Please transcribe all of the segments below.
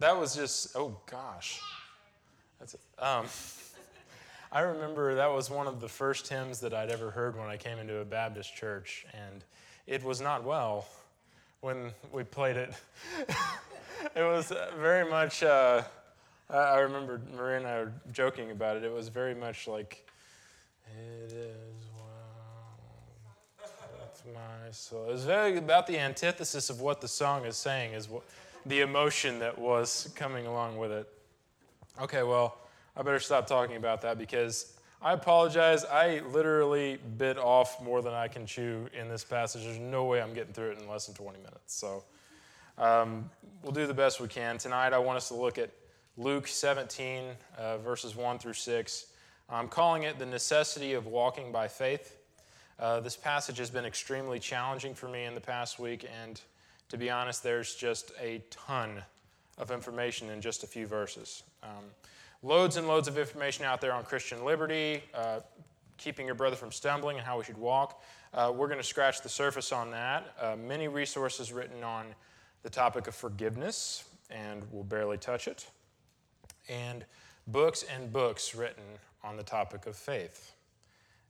that was just, oh gosh. That's it. Um, I remember that was one of the first hymns that I'd ever heard when I came into a Baptist church, and it was not well when we played it. it was very much, uh, I remember Maria and I were joking about it. It was very much like, it is well with my soul. It was very about the antithesis of what the song is saying, is what, the emotion that was coming along with it. Okay, well, I better stop talking about that because I apologize. I literally bit off more than I can chew in this passage. There's no way I'm getting through it in less than 20 minutes. So um, we'll do the best we can. Tonight, I want us to look at Luke 17, uh, verses 1 through 6. I'm calling it the necessity of walking by faith. Uh, this passage has been extremely challenging for me in the past week, and to be honest, there's just a ton of information in just a few verses. Um, loads and loads of information out there on Christian liberty, uh, keeping your brother from stumbling, and how we should walk. Uh, we're going to scratch the surface on that. Uh, many resources written on the topic of forgiveness, and we'll barely touch it. And books and books written on the topic of faith.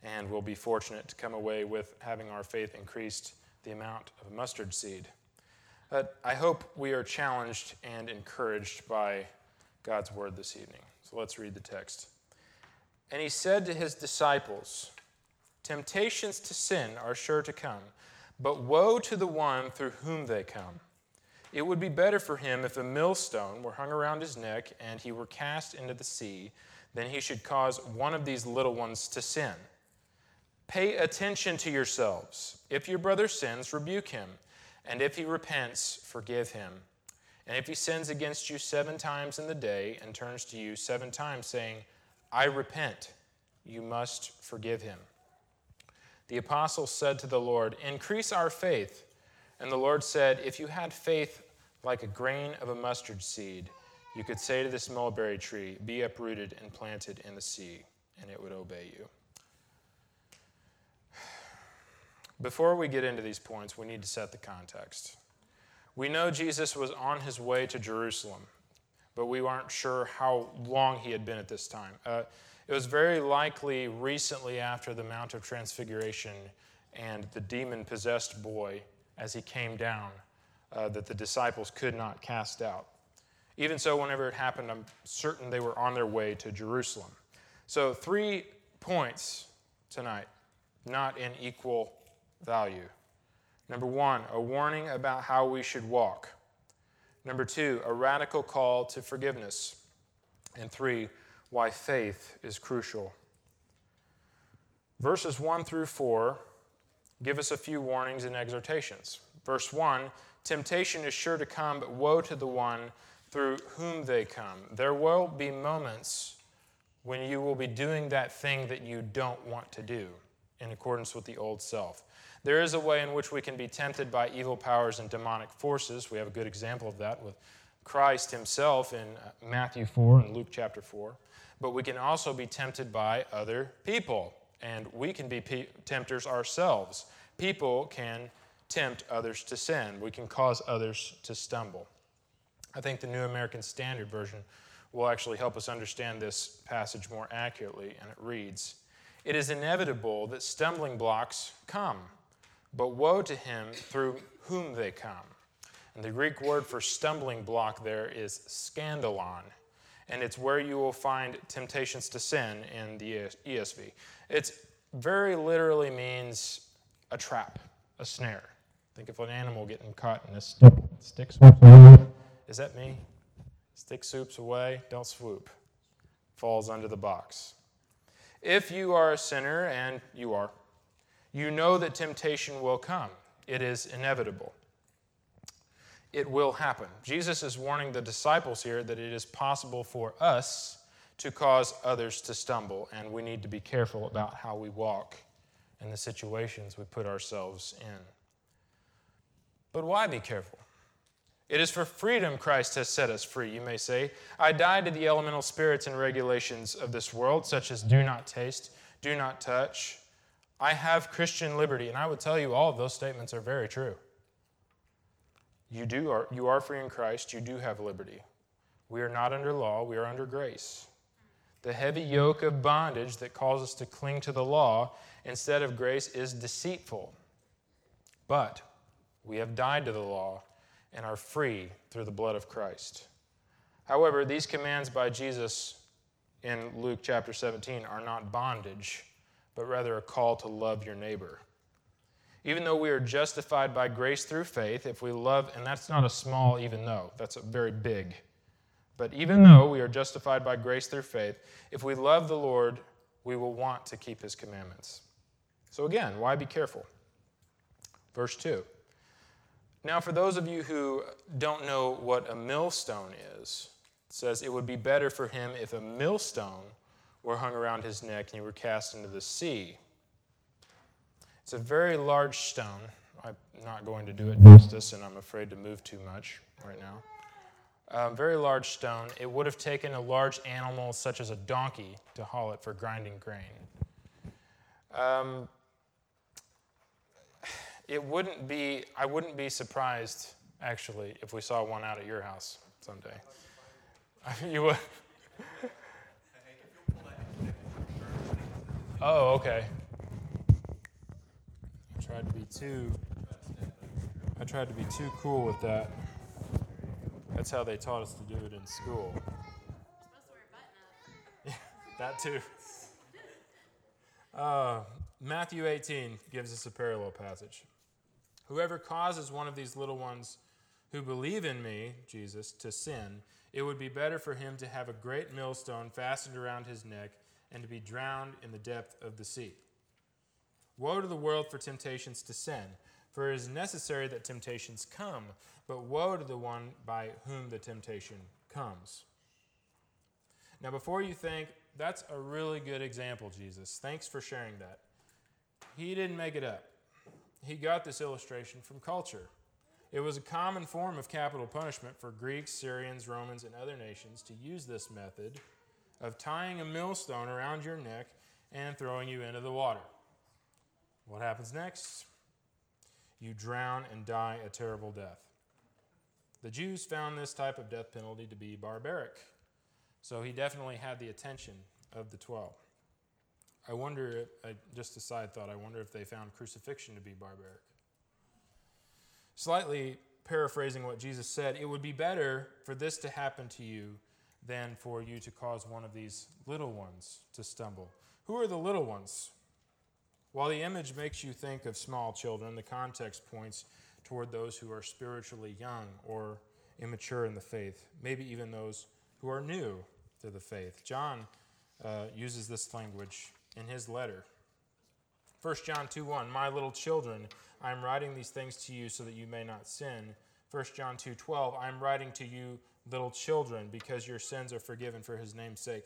And we'll be fortunate to come away with having our faith increased the amount of a mustard seed. But I hope we are challenged and encouraged by God's word this evening. So let's read the text. And he said to his disciples, Temptations to sin are sure to come, but woe to the one through whom they come. It would be better for him if a millstone were hung around his neck and he were cast into the sea than he should cause one of these little ones to sin. Pay attention to yourselves. If your brother sins, rebuke him, and if he repents, forgive him. And if he sins against you seven times in the day and turns to you seven times, saying, I repent, you must forgive him. The apostle said to the Lord, Increase our faith. And the Lord said, If you had faith like a grain of a mustard seed, you could say to this mulberry tree, Be uprooted and planted in the sea, and it would obey you. Before we get into these points, we need to set the context. We know Jesus was on his way to Jerusalem, but we aren't sure how long he had been at this time. Uh, it was very likely recently after the Mount of Transfiguration and the demon possessed boy, as he came down, uh, that the disciples could not cast out. Even so, whenever it happened, I'm certain they were on their way to Jerusalem. So, three points tonight, not in equal value. Number one, a warning about how we should walk. Number two, a radical call to forgiveness. And three, why faith is crucial. Verses 1 through 4 give us a few warnings and exhortations. Verse 1 Temptation is sure to come, but woe to the one through whom they come. There will be moments when you will be doing that thing that you don't want to do in accordance with the old self. There is a way in which we can be tempted by evil powers and demonic forces. We have a good example of that with Christ himself in uh, Matthew 4 and Luke chapter 4. But we can also be tempted by other people, and we can be pe- tempters ourselves. People can tempt others to sin, we can cause others to stumble. I think the New American Standard Version will actually help us understand this passage more accurately, and it reads It is inevitable that stumbling blocks come but woe to him through whom they come. And the Greek word for stumbling block there is scandalon. And it's where you will find temptations to sin in the ESV. It very literally means a trap, a snare. Think of an animal getting caught in a stick. Stick swoops away. Is that me? Stick swoops away, don't swoop. Falls under the box. If you are a sinner, and you are, you know that temptation will come, it is inevitable. It will happen. Jesus is warning the disciples here that it is possible for us to cause others to stumble, and we need to be careful about how we walk and the situations we put ourselves in. But why be careful? It is for freedom Christ has set us free, you may say. I died to the elemental spirits and regulations of this world, such as do not taste, do not touch, I have Christian liberty. And I would tell you all of those statements are very true. You, do are, you are free in Christ, you do have liberty. We are not under law, we are under grace. The heavy yoke of bondage that calls us to cling to the law instead of grace is deceitful. But we have died to the law and are free through the blood of Christ. However, these commands by Jesus in Luke chapter 17 are not bondage, but rather a call to love your neighbor. Even though we are justified by grace through faith, if we love, and that's not a small even though, that's a very big. But even though we are justified by grace through faith, if we love the Lord, we will want to keep his commandments. So again, why be careful? Verse 2. Now, for those of you who don't know what a millstone is, it says it would be better for him if a millstone were hung around his neck and he were cast into the sea. It's a very large stone. I'm not going to do it justice, and I'm afraid to move too much right now. A very large stone. It would have taken a large animal, such as a donkey, to haul it for grinding grain. Um, it wouldn't be, I wouldn't be surprised, actually, if we saw one out at your house someday. you would? Oh, okay. I tried to be too, I tried to be too cool with that. That's how they taught us to do it in school. Yeah, that too. Uh, Matthew 18 gives us a parallel passage. Whoever causes one of these little ones who believe in me, Jesus, to sin, it would be better for him to have a great millstone fastened around his neck and to be drowned in the depth of the sea. Woe to the world for temptations to sin, for it is necessary that temptations come, but woe to the one by whom the temptation comes. Now, before you think, that's a really good example, Jesus. Thanks for sharing that. He didn't make it up he got this illustration from culture. It was a common form of capital punishment for Greeks, Syrians, Romans, and other nations to use this method of tying a millstone around your neck and throwing you into the water. What happens next? You drown and die a terrible death. The Jews found this type of death penalty to be barbaric, so he definitely had the attention of the twelve. I wonder, if, just a side thought, I wonder if they found crucifixion to be barbaric. Slightly paraphrasing what Jesus said, it would be better for this to happen to you than for you to cause one of these little ones to stumble. Who are the little ones? While the image makes you think of small children, the context points toward those who are spiritually young or immature in the faith, maybe even those who are new to the faith. John uh, uses this language in his letter. 1 John 2 1, My little children, I am writing these things to you so that you may not sin. 1 John 2 12, I am writing to you, little children, because your sins are forgiven for his name's sake.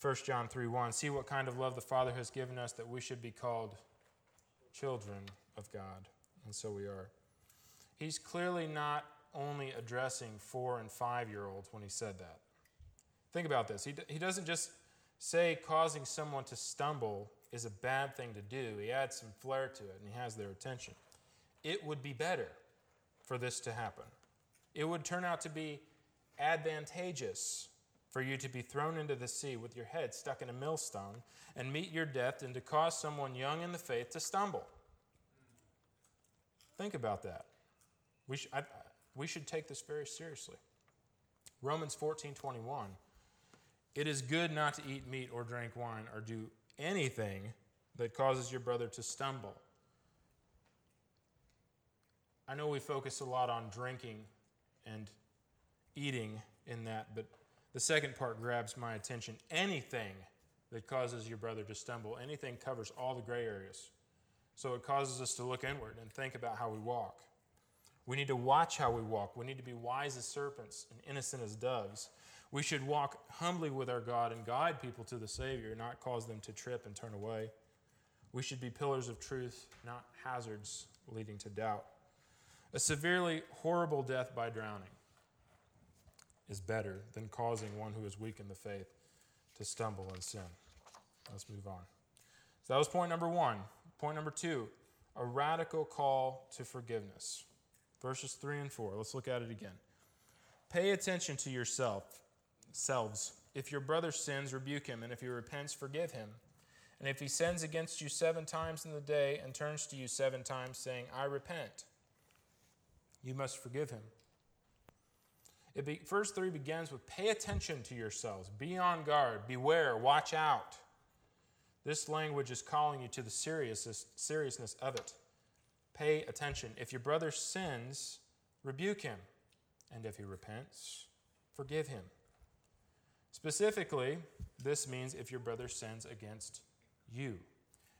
1 John 3 1, See what kind of love the Father has given us that we should be called children of God. And so we are. He's clearly not only addressing four and five year olds when he said that. Think about this. He, he doesn't just say causing someone to stumble is a bad thing to do. He adds some flair to it and he has their attention. It would be better for this to happen. It would turn out to be advantageous for you to be thrown into the sea with your head stuck in a millstone and meet your death and to cause someone young in the faith to stumble. Think about that. We, sh- I, we should take this very seriously. Romans 14 21 it is good not to eat meat or drink wine or do anything that causes your brother to stumble. I know we focus a lot on drinking and eating in that, but the second part grabs my attention. Anything that causes your brother to stumble, anything covers all the gray areas. So it causes us to look inward and think about how we walk. We need to watch how we walk. We need to be wise as serpents and innocent as doves. We should walk humbly with our God and guide people to the Savior, not cause them to trip and turn away. We should be pillars of truth, not hazards leading to doubt. A severely horrible death by drowning is better than causing one who is weak in the faith to stumble in sin. Let's move on. So that was point number one. Point number two a radical call to forgiveness. Verses 3 and 4. Let's look at it again. Pay attention to yourself, selves. If your brother sins, rebuke him, and if he repents, forgive him. And if he sins against you seven times in the day and turns to you seven times, saying, I repent, you must forgive him. It be, verse 3 begins with pay attention to yourselves, be on guard, beware, watch out. This language is calling you to the seriousness, seriousness of it. Pay attention. If your brother sins, rebuke him. And if he repents, forgive him. Specifically, this means if your brother sins against you.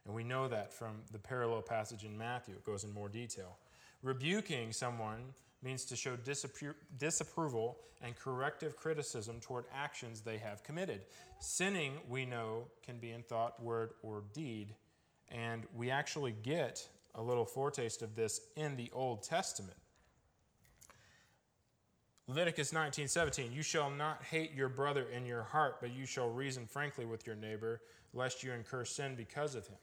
And we know that from the parallel passage in Matthew. It goes in more detail. Rebuking someone means to show disappro- disapproval and corrective criticism toward actions they have committed. Sinning, we know, can be in thought, word, or deed. And we actually get a little foretaste of this in the Old Testament. Leviticus 19:17 You shall not hate your brother in your heart, but you shall reason frankly with your neighbor, lest you incur sin because of him.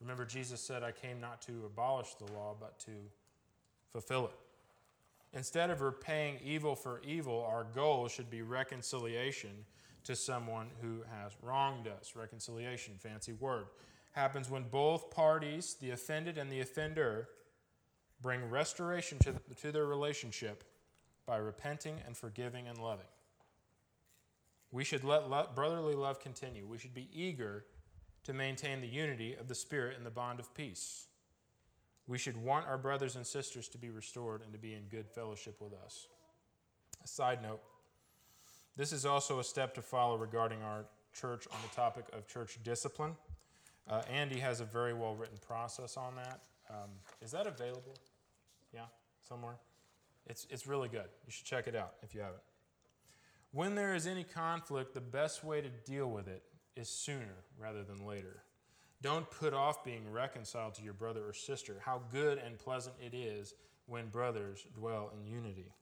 Remember Jesus said, I came not to abolish the law, but to fulfill it. Instead of repaying evil for evil, our goal should be reconciliation to someone who has wronged us. Reconciliation, fancy word, happens when both parties, the offended and the offender, bring restoration to, the, to their relationship by repenting and forgiving and loving. We should let lo- brotherly love continue. We should be eager to maintain the unity of the Spirit in the bond of peace. We should want our brothers and sisters to be restored and to be in good fellowship with us. A side note this is also a step to follow regarding our church on the topic of church discipline. Uh, Andy has a very well written process on that. Um, is that available? Yeah, somewhere? It's, it's really good. You should check it out if you haven't. When there is any conflict, the best way to deal with it is sooner rather than later. Don't put off being reconciled to your brother or sister. How good and pleasant it is when brothers dwell in unity.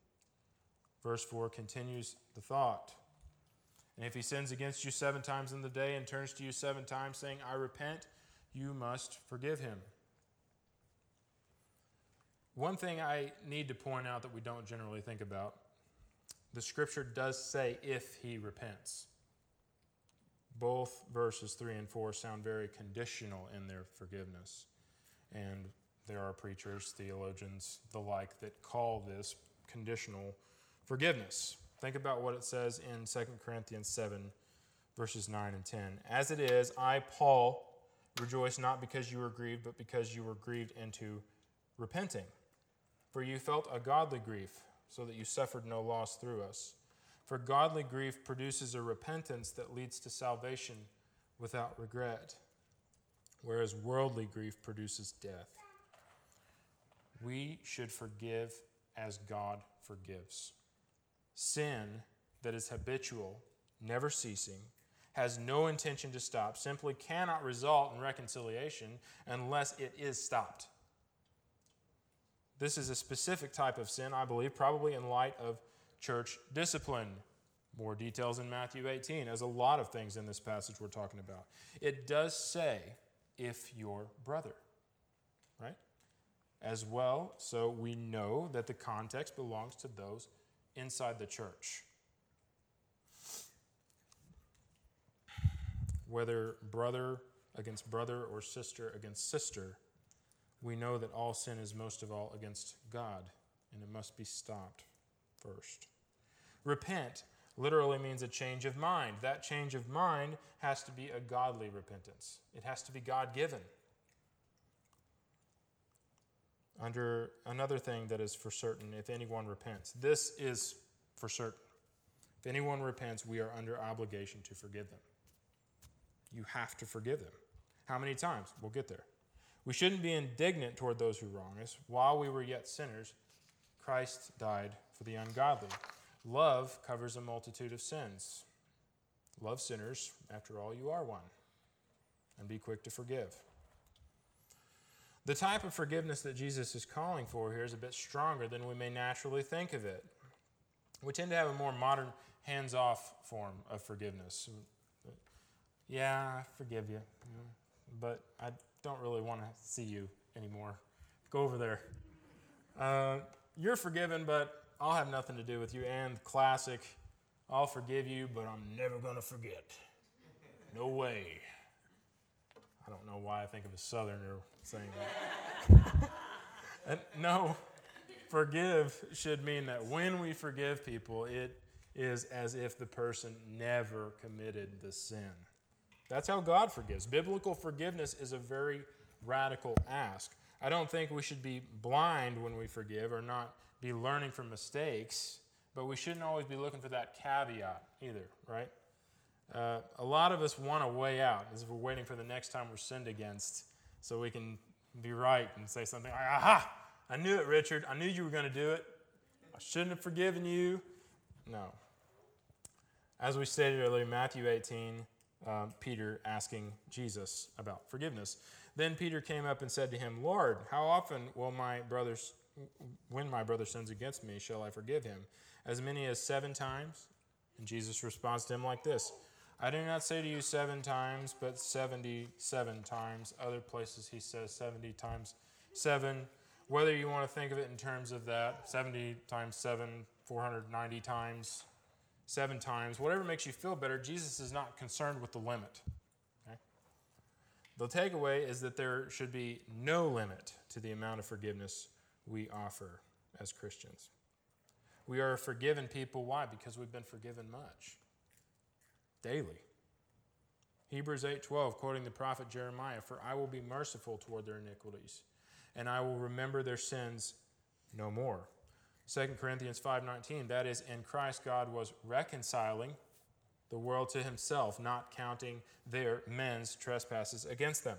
Verse 4 continues the thought. And if he sins against you seven times in the day and turns to you seven times, saying, I repent, you must forgive him. One thing I need to point out that we don't generally think about the scripture does say, if he repents both verses 3 and 4 sound very conditional in their forgiveness. And there are preachers, theologians, the like, that call this conditional forgiveness. Think about what it says in 2 Corinthians 7, verses 9 and 10. As it is, I, Paul, rejoice not because you were grieved, but because you were grieved into repenting. For you felt a godly grief, so that you suffered no loss through us. For godly grief produces a repentance that leads to salvation without regret, whereas worldly grief produces death. We should forgive as God forgives. Sin that is habitual, never ceasing, has no intention to stop, simply cannot result in reconciliation unless it is stopped. This is a specific type of sin, I believe, probably in light of church discipline. More details in Matthew 18, as a lot of things in this passage we're talking about. It does say, if your brother, right? As well, so we know that the context belongs to those inside the church. Whether brother against brother or sister against sister, we know that all sin is most of all against God, and it must be stopped first. Repent literally means a change of mind. That change of mind has to be a godly repentance, it has to be God given. Under another thing that is for certain, if anyone repents, this is for certain. If anyone repents, we are under obligation to forgive them. You have to forgive them. How many times? We'll get there. We shouldn't be indignant toward those who wrong us. While we were yet sinners, Christ died for the ungodly. Love covers a multitude of sins. Love sinners, after all, you are one. And be quick to forgive. The type of forgiveness that Jesus is calling for here is a bit stronger than we may naturally think of it. We tend to have a more modern, hands off form of forgiveness. Yeah, I forgive you, but I don't really want to see you anymore. Go over there. Uh, you're forgiven, but I'll have nothing to do with you. And classic, I'll forgive you, but I'm never going to forget. No way. I don't know why I think of a southerner saying that. and no, forgive should mean that when we forgive people, it is as if the person never committed the sin. That's how God forgives. Biblical forgiveness is a very radical ask. I don't think we should be blind when we forgive or not be learning from mistakes, but we shouldn't always be looking for that caveat either, right? Uh, a lot of us want a way out as if we're waiting for the next time we're sinned against so we can be right and say something like, aha, I knew it, Richard. I knew you were going to do it. I shouldn't have forgiven you. No. As we stated earlier, Matthew 18, uh, Peter asking Jesus about forgiveness. Then Peter came up and said to him, Lord, how often will my brothers, when my brother sins against me, shall I forgive him? As many as seven times? And Jesus responds to him like this I do not say to you seven times, but 77 times. Other places he says 70 times seven. Whether you want to think of it in terms of that, 70 times seven, 490 times, seven times, whatever makes you feel better, Jesus is not concerned with the limit. The takeaway is that there should be no limit to the amount of forgiveness we offer as Christians. We are forgiven people. Why? Because we've been forgiven much daily. Hebrews 8:12 quoting the prophet Jeremiah for I will be merciful toward their iniquities and I will remember their sins no more. 2 Corinthians 5:19 that is in Christ God was reconciling the world to himself, not counting their men's trespasses against them.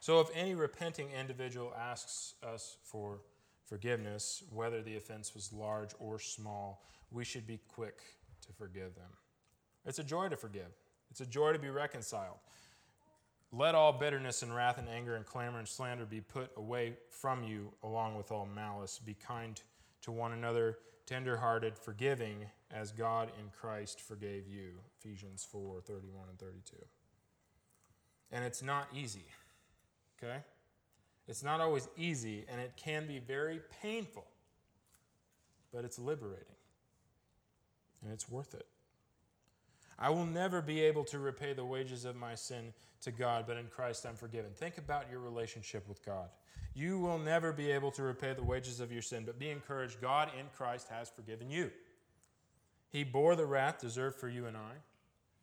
So, if any repenting individual asks us for forgiveness, whether the offense was large or small, we should be quick to forgive them. It's a joy to forgive, it's a joy to be reconciled. Let all bitterness and wrath and anger and clamor and slander be put away from you, along with all malice. Be kind to one another tenderhearted, forgiving as God in Christ forgave you. Ephesians 4 31 and 32. And it's not easy, okay? It's not always easy, and it can be very painful, but it's liberating, and it's worth it. I will never be able to repay the wages of my sin to God, but in Christ I'm forgiven. Think about your relationship with God. You will never be able to repay the wages of your sin, but be encouraged. God in Christ has forgiven you. He bore the wrath deserved for you and I,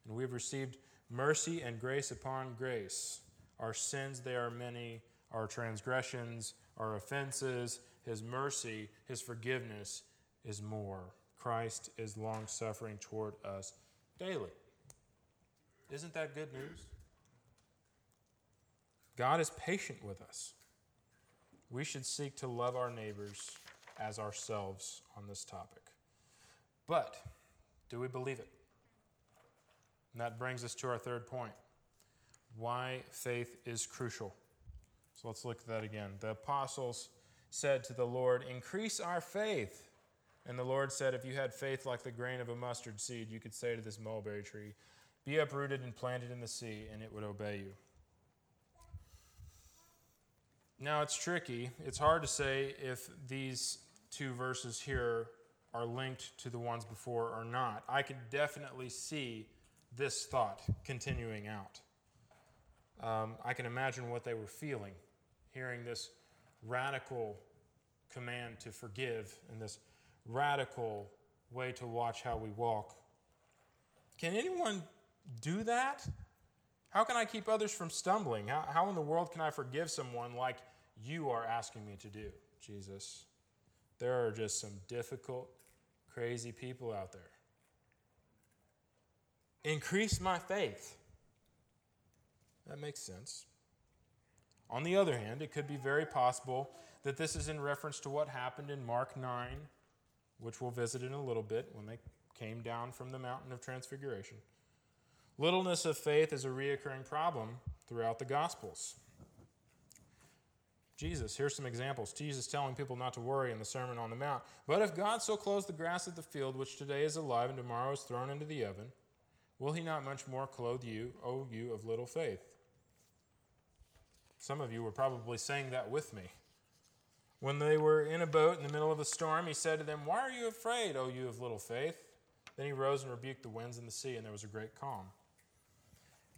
and we have received mercy and grace upon grace. Our sins, they are many, our transgressions, our offenses, His mercy, His forgiveness is more. Christ is long suffering toward us daily. Isn't that good news? God is patient with us we should seek to love our neighbors as ourselves on this topic. But do we believe it? And that brings us to our third point why faith is crucial. So let's look at that again. The apostles said to the Lord, Increase our faith. And the Lord said, If you had faith like the grain of a mustard seed, you could say to this mulberry tree, Be uprooted and planted in the sea, and it would obey you. Now, it's tricky. It's hard to say if these two verses here are linked to the ones before or not. I could definitely see this thought continuing out. Um, I can imagine what they were feeling, hearing this radical command to forgive and this radical way to watch how we walk. Can anyone do that? How can I keep others from stumbling? How, how in the world can I forgive someone like you are asking me to do, Jesus? There are just some difficult, crazy people out there. Increase my faith. That makes sense. On the other hand, it could be very possible that this is in reference to what happened in Mark 9, which we'll visit in a little bit when they came down from the mountain of transfiguration. Littleness of faith is a reoccurring problem throughout the Gospels. Jesus, here's some examples. Jesus telling people not to worry in the Sermon on the Mount. But if God so clothes the grass of the field, which today is alive and tomorrow is thrown into the oven, will he not much more clothe you, O you of little faith? Some of you were probably saying that with me. When they were in a boat in the middle of a storm, he said to them, Why are you afraid, O you of little faith? Then he rose and rebuked the winds and the sea, and there was a great calm.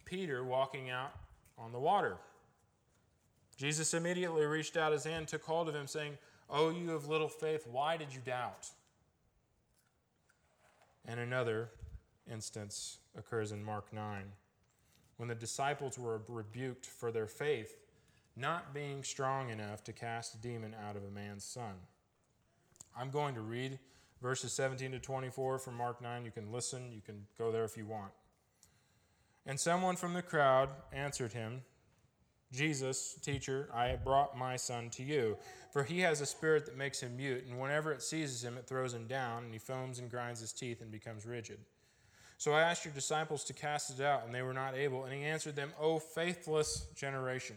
Peter walking out on the water. Jesus immediately reached out his hand, took hold of him, saying, O you of little faith, why did you doubt? And another instance occurs in Mark 9, when the disciples were rebuked for their faith not being strong enough to cast a demon out of a man's son. I'm going to read verses 17 to 24 from Mark 9. You can listen, you can go there if you want. And someone from the crowd answered him, Jesus, teacher, I have brought my son to you. For he has a spirit that makes him mute, and whenever it seizes him, it throws him down, and he foams and grinds his teeth and becomes rigid. So I asked your disciples to cast it out, and they were not able. And he answered them, O faithless generation.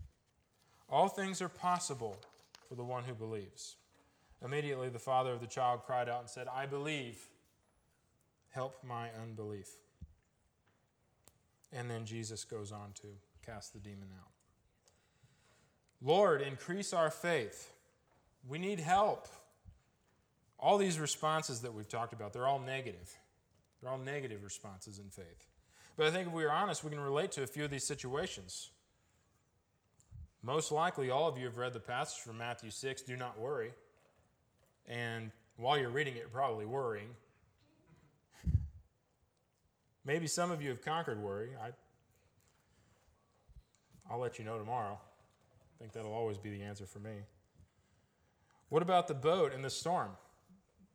all things are possible for the one who believes. Immediately, the father of the child cried out and said, I believe. Help my unbelief. And then Jesus goes on to cast the demon out. Lord, increase our faith. We need help. All these responses that we've talked about, they're all negative. They're all negative responses in faith. But I think if we are honest, we can relate to a few of these situations. Most likely, all of you have read the passage from Matthew 6, do not worry. And while you're reading it, you're probably worrying. Maybe some of you have conquered worry. I, I'll let you know tomorrow. I think that'll always be the answer for me. What about the boat and the storm?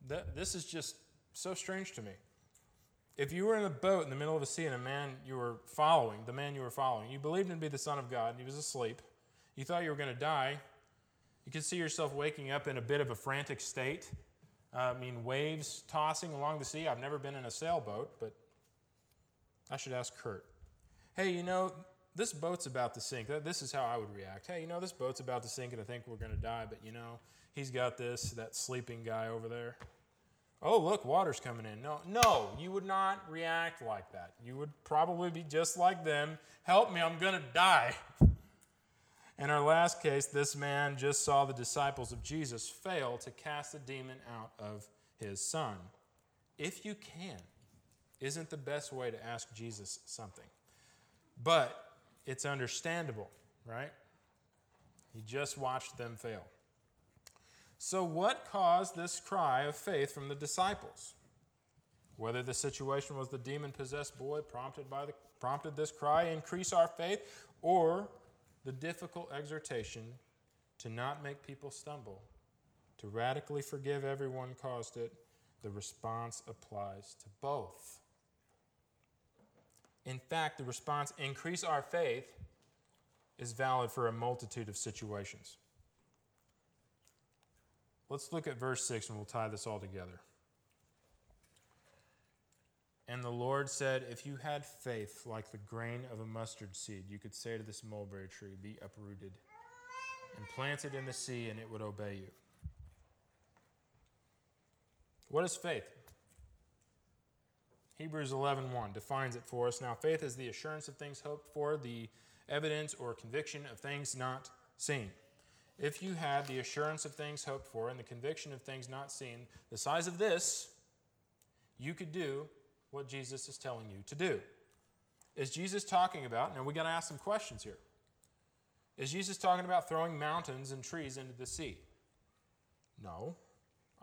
That, this is just so strange to me. If you were in a boat in the middle of a sea and a man you were following, the man you were following, you believed him to be the Son of God, and he was asleep, you thought you were going to die, you could see yourself waking up in a bit of a frantic state. Uh, I mean, waves tossing along the sea. I've never been in a sailboat, but I should ask Kurt. Hey, you know, this boat's about to sink. This is how I would react. Hey, you know, this boat's about to sink and I think we're going to die, but you know, he's got this, that sleeping guy over there. Oh, look, water's coming in. No, no, you would not react like that. You would probably be just like them. Help me, I'm going to die. In our last case, this man just saw the disciples of Jesus fail to cast the demon out of his son. If you can, isn't the best way to ask Jesus something. But it's understandable, right? He just watched them fail. So, what caused this cry of faith from the disciples? Whether the situation was the demon possessed boy prompted, by the, prompted this cry, increase our faith, or the difficult exhortation to not make people stumble, to radically forgive everyone caused it, the response applies to both. In fact, the response, increase our faith, is valid for a multitude of situations. Let's look at verse 6 and we'll tie this all together. And the Lord said, If you had faith like the grain of a mustard seed, you could say to this mulberry tree, Be uprooted and planted in the sea, and it would obey you. What is faith? Hebrews 11:1 defines it for us. Now faith is the assurance of things hoped for, the evidence or conviction of things not seen. If you had the assurance of things hoped for and the conviction of things not seen, the size of this, you could do what Jesus is telling you to do. Is Jesus talking about, now we got to ask some questions here. Is Jesus talking about throwing mountains and trees into the sea? No.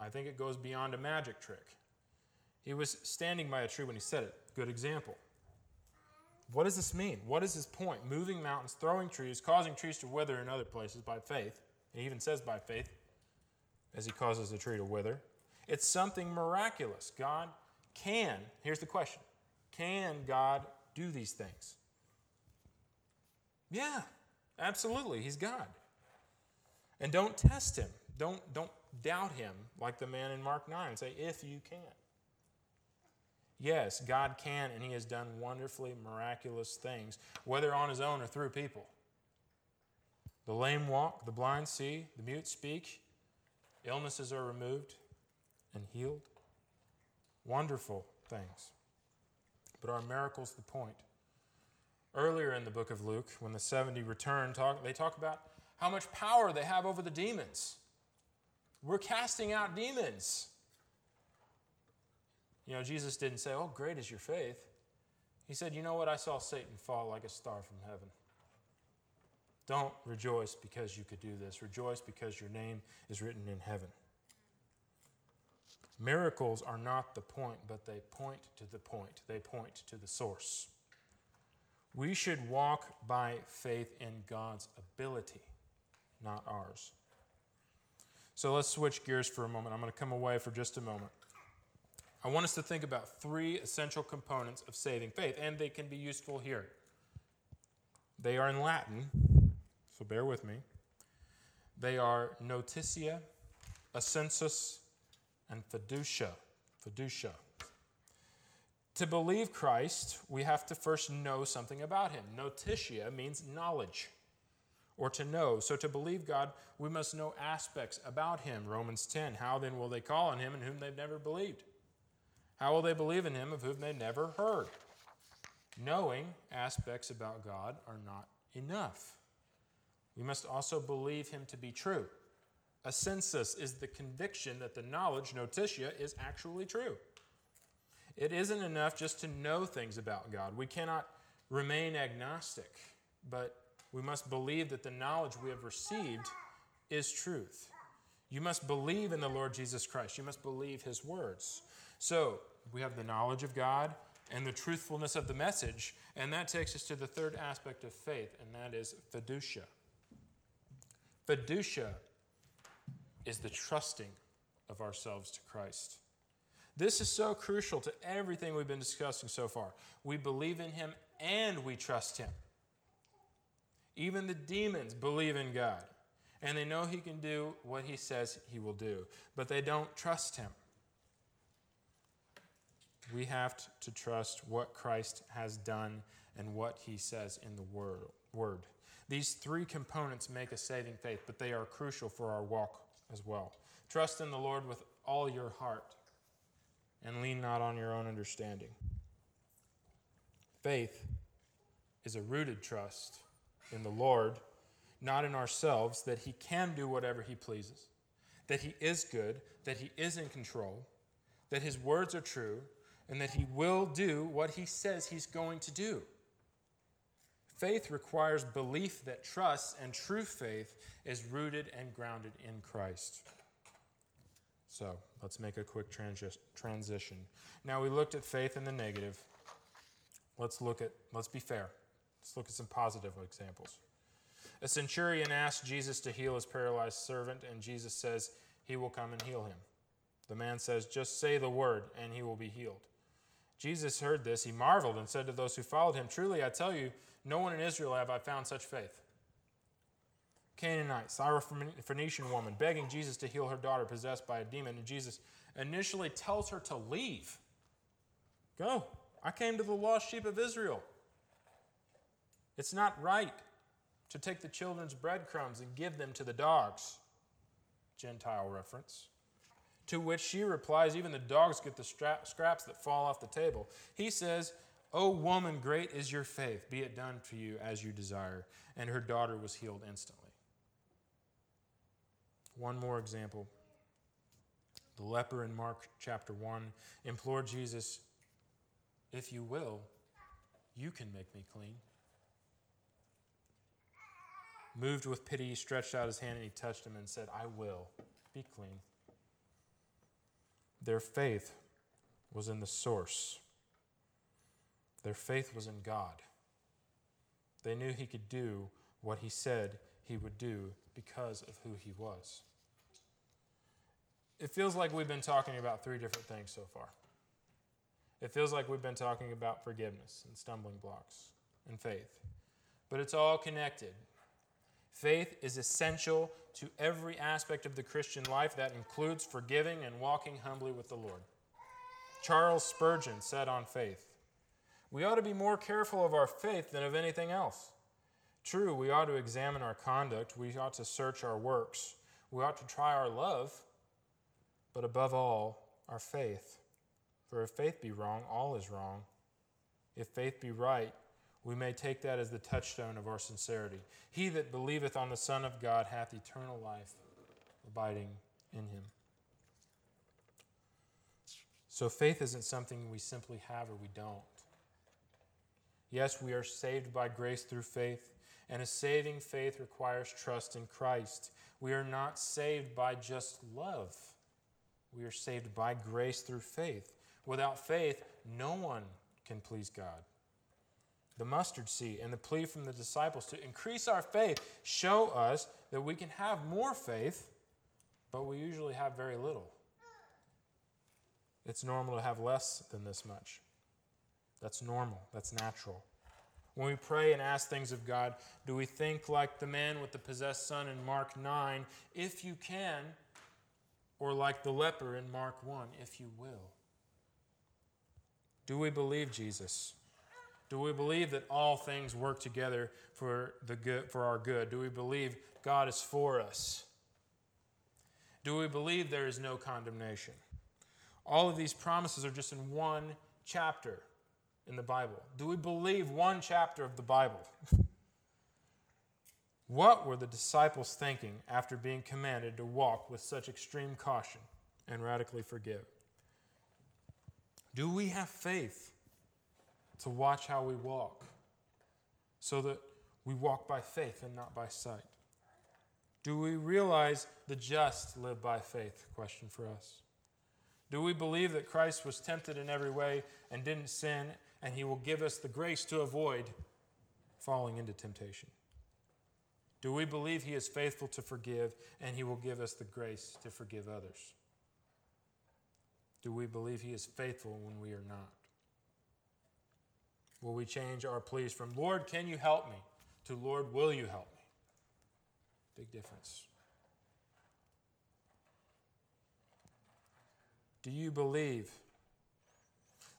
I think it goes beyond a magic trick. He was standing by a tree when he said it. Good example. What does this mean? What is his point? Moving mountains, throwing trees, causing trees to wither in other places by faith. He even says by faith, as he causes the tree to wither. It's something miraculous. God can, here's the question can God do these things? Yeah, absolutely. He's God. And don't test him. Don't, don't doubt him like the man in Mark 9. Say, if you can. Yes, God can, and He has done wonderfully miraculous things, whether on His own or through people. The lame walk, the blind see, the mute speak, illnesses are removed and healed. Wonderful things. But are miracles the point? Earlier in the book of Luke, when the 70 return, talk, they talk about how much power they have over the demons. We're casting out demons. You know, Jesus didn't say, Oh, great is your faith. He said, You know what? I saw Satan fall like a star from heaven. Don't rejoice because you could do this. Rejoice because your name is written in heaven. Miracles are not the point, but they point to the point. They point to the source. We should walk by faith in God's ability, not ours. So let's switch gears for a moment. I'm going to come away for just a moment. I want us to think about three essential components of saving faith, and they can be useful here. They are in Latin, so bear with me. They are notitia, assensus, and fiducia. Fiducia. To believe Christ, we have to first know something about him. Notitia means knowledge or to know. So to believe God, we must know aspects about him. Romans 10. How then will they call on him in whom they've never believed? How will they believe in him of whom they've never heard? Knowing aspects about God are not enough. We must also believe him to be true. Assensus is the conviction that the knowledge, notitia, is actually true. It isn't enough just to know things about God. We cannot remain agnostic, but we must believe that the knowledge we have received is truth. You must believe in the Lord Jesus Christ. You must believe his words. So, we have the knowledge of God and the truthfulness of the message, and that takes us to the third aspect of faith, and that is fiducia. Fiducia is the trusting of ourselves to Christ. This is so crucial to everything we've been discussing so far. We believe in Him and we trust Him. Even the demons believe in God, and they know He can do what He says He will do, but they don't trust Him. We have to trust what Christ has done and what He says in the Word. These three components make a saving faith, but they are crucial for our walk as well. Trust in the Lord with all your heart and lean not on your own understanding. Faith is a rooted trust in the Lord, not in ourselves, that He can do whatever He pleases, that He is good, that He is in control, that His words are true, and that He will do what He says He's going to do. Faith requires belief that trust and true faith is rooted and grounded in Christ. So let's make a quick transi- transition. Now we looked at faith in the negative. Let's look at, let's be fair. Let's look at some positive examples. A centurion asked Jesus to heal his paralyzed servant, and Jesus says he will come and heal him. The man says, Just say the word, and he will be healed. Jesus heard this. He marveled and said to those who followed him, Truly, I tell you, no one in Israel have I found such faith. Canaanite, Syrophoenician woman, begging Jesus to heal her daughter possessed by a demon, and Jesus initially tells her to leave. Go. I came to the lost sheep of Israel. It's not right to take the children's breadcrumbs and give them to the dogs. Gentile reference. To which she replies, Even the dogs get the scraps that fall off the table. He says, O woman, great is your faith. Be it done to you as you desire. And her daughter was healed instantly. One more example. The leper in Mark chapter 1 implored Jesus, If you will, you can make me clean. Moved with pity, he stretched out his hand and he touched him and said, I will, be clean. Their faith was in the source, their faith was in God. They knew he could do what he said he would do because of who he was. It feels like we've been talking about three different things so far. It feels like we've been talking about forgiveness and stumbling blocks and faith. But it's all connected. Faith is essential to every aspect of the Christian life. That includes forgiving and walking humbly with the Lord. Charles Spurgeon said on faith We ought to be more careful of our faith than of anything else. True, we ought to examine our conduct, we ought to search our works, we ought to try our love, but above all, our faith. For if faith be wrong, all is wrong. If faith be right, we may take that as the touchstone of our sincerity. He that believeth on the Son of God hath eternal life abiding in him. So faith isn't something we simply have or we don't. Yes, we are saved by grace through faith, and a saving faith requires trust in Christ. We are not saved by just love, we are saved by grace through faith. Without faith, no one can please God the mustard seed and the plea from the disciples to increase our faith show us that we can have more faith, but we usually have very little. It's normal to have less than this much. That's normal, that's natural. When we pray and ask things of God, do we think like the man with the possessed son in Mark 9, if you can, or like the leper in Mark 1, if you will? Do we believe Jesus? Do we believe that all things work together for, the good, for our good? Do we believe God is for us? Do we believe there is no condemnation? All of these promises are just in one chapter in the Bible. Do we believe one chapter of the Bible? what were the disciples thinking after being commanded to walk with such extreme caution and radically forgive? Do we have faith to watch how we walk so that we walk by faith and not by sight? Do we realize the just live by faith? Question for us. Do we believe that Christ was tempted in every way and didn't sin, and he will give us the grace to avoid falling into temptation? Do we believe he is faithful to forgive and he will give us the grace to forgive others? Do we believe he is faithful when we are not? will we change our pleas from, Lord, can you help me, to, Lord, will you help me? Big difference. Do you believe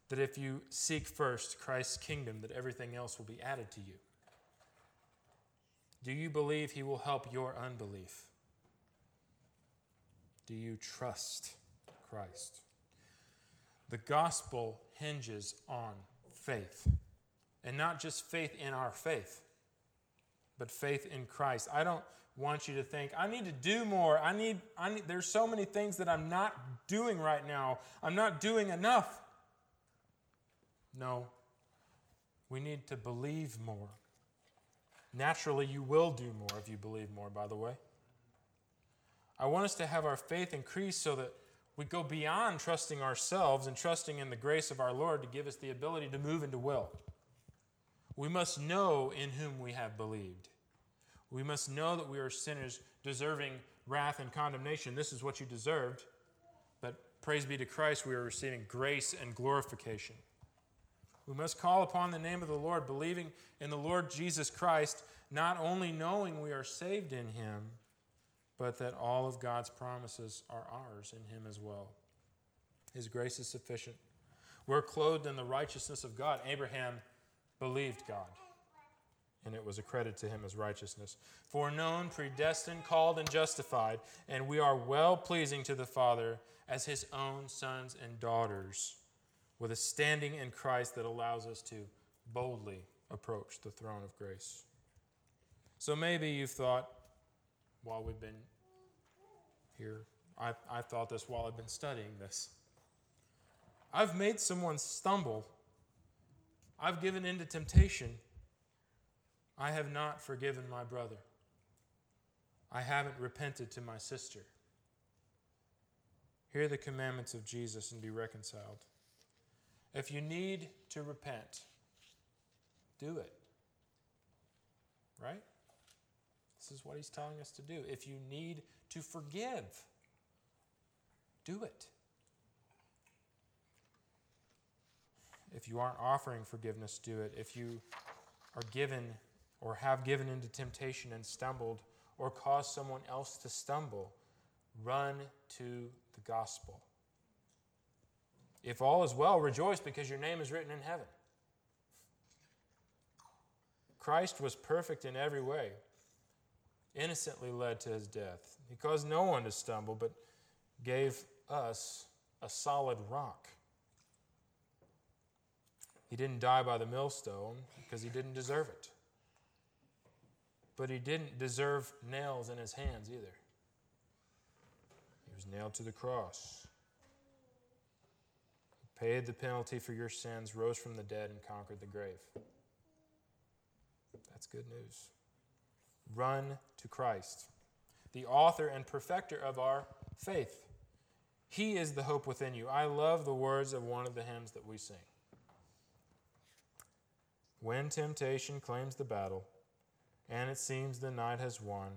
that if you seek first Christ's kingdom, that everything else will be added to you? Do you believe he will help your unbelief? Do you trust Christ? The gospel hinges on faith. And not just faith in our faith, but faith in Christ. I don't want you to think, I need to do more. I need, I need, there's so many things that I'm not doing right now. I'm not doing enough. No, we need to believe more. Naturally, you will do more if you believe more, by the way. I want us to have our faith increase so that we go beyond trusting ourselves and trusting in the grace of our Lord to give us the ability to move into will. We must know in whom we have believed. We must know that we are sinners deserving wrath and condemnation. This is what you deserved. But praise be to Christ, we are receiving grace and glorification. We must call upon the name of the Lord, believing in the Lord Jesus Christ, not only knowing we are saved in him, but that all of God's promises are ours in him as well. His grace is sufficient. We're clothed in the righteousness of God. Abraham believed God, and it was accredited to him as righteousness. Foreknown, predestined, called, and justified, and we are well pleasing to the Father as his own sons and daughters, with a standing in Christ that allows us to boldly approach the throne of grace. So maybe you've thought, while we've been here, I, I thought this while I've been studying this. I've made someone stumble I've given in to temptation. I have not forgiven my brother. I haven't repented to my sister. Hear the commandments of Jesus and be reconciled. If you need to repent, do it. Right? This is what he's telling us to do. If you need to forgive, do it. If you aren't offering forgiveness, do it. If you are given or have given into temptation and stumbled, or caused someone else to stumble, run to the gospel. If all is well, rejoice because your name is written in heaven. Christ was perfect in every way, innocently led to his death. He caused no one to stumble, but gave us a solid rock. He didn't die by the millstone because he didn't deserve it. But he didn't deserve nails in his hands either. He was nailed to the cross. Paid the penalty for your sins, rose from the dead, and conquered the grave. That's good news. Run to Christ, the author and perfecter of our faith. He is the hope within you. I love the words of one of the hymns that we sing. When temptation claims the battle, and it seems the night has won,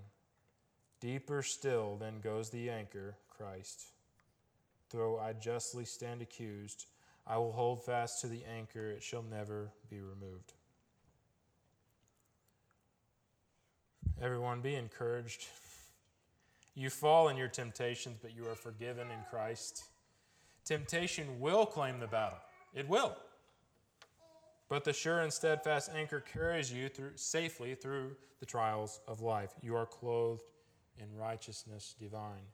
deeper still then goes the anchor, Christ. Though I justly stand accused, I will hold fast to the anchor, it shall never be removed. Everyone, be encouraged. You fall in your temptations, but you are forgiven in Christ. Temptation will claim the battle. It will. But the sure and steadfast anchor carries you through, safely through the trials of life. You are clothed in righteousness divine.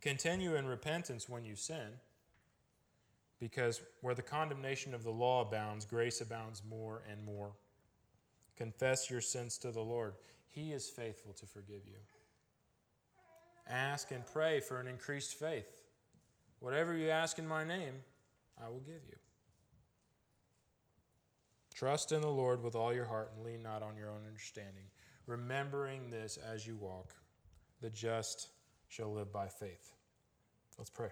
Continue in repentance when you sin, because where the condemnation of the law abounds, grace abounds more and more. Confess your sins to the Lord. He is faithful to forgive you. Ask and pray for an increased faith. Whatever you ask in my name, I will give you. Trust in the Lord with all your heart and lean not on your own understanding, remembering this as you walk. The just shall live by faith. Let's pray.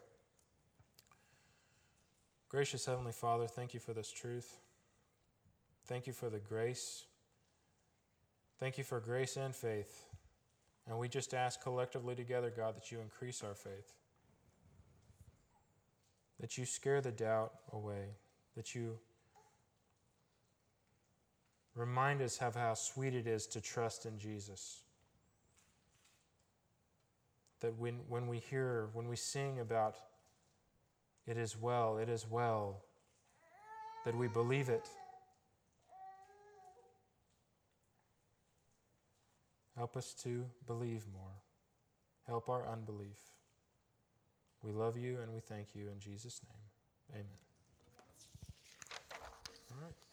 Gracious Heavenly Father, thank you for this truth. Thank you for the grace. Thank you for grace and faith. And we just ask collectively together, God, that you increase our faith, that you scare the doubt away, that you Remind us of how sweet it is to trust in Jesus. That when, when we hear, when we sing about it is well, it is well, that we believe it. Help us to believe more. Help our unbelief. We love you and we thank you in Jesus' name. Amen. All right.